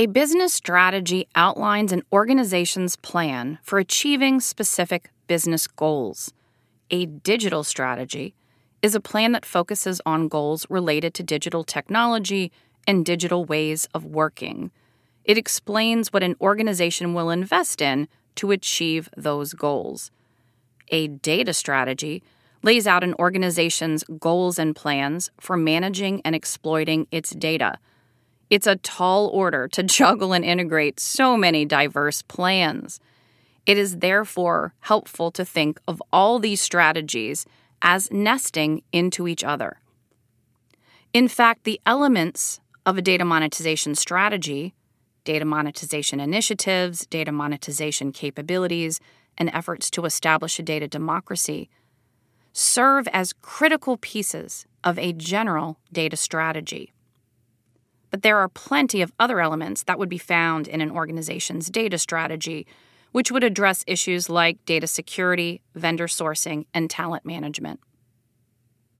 A business strategy outlines an organization's plan for achieving specific business goals. A digital strategy is a plan that focuses on goals related to digital technology and digital ways of working. It explains what an organization will invest in to achieve those goals. A data strategy lays out an organization's goals and plans for managing and exploiting its data it's a tall order to juggle and integrate so many diverse plans. It is therefore helpful to think of all these strategies as nesting into each other. In fact, the elements of a data monetization strategy, data monetization initiatives, data monetization capabilities, and efforts to establish a data democracy serve as critical pieces of a general data strategy. But there are plenty of other elements that would be found in an organization's data strategy, which would address issues like data security, vendor sourcing, and talent management.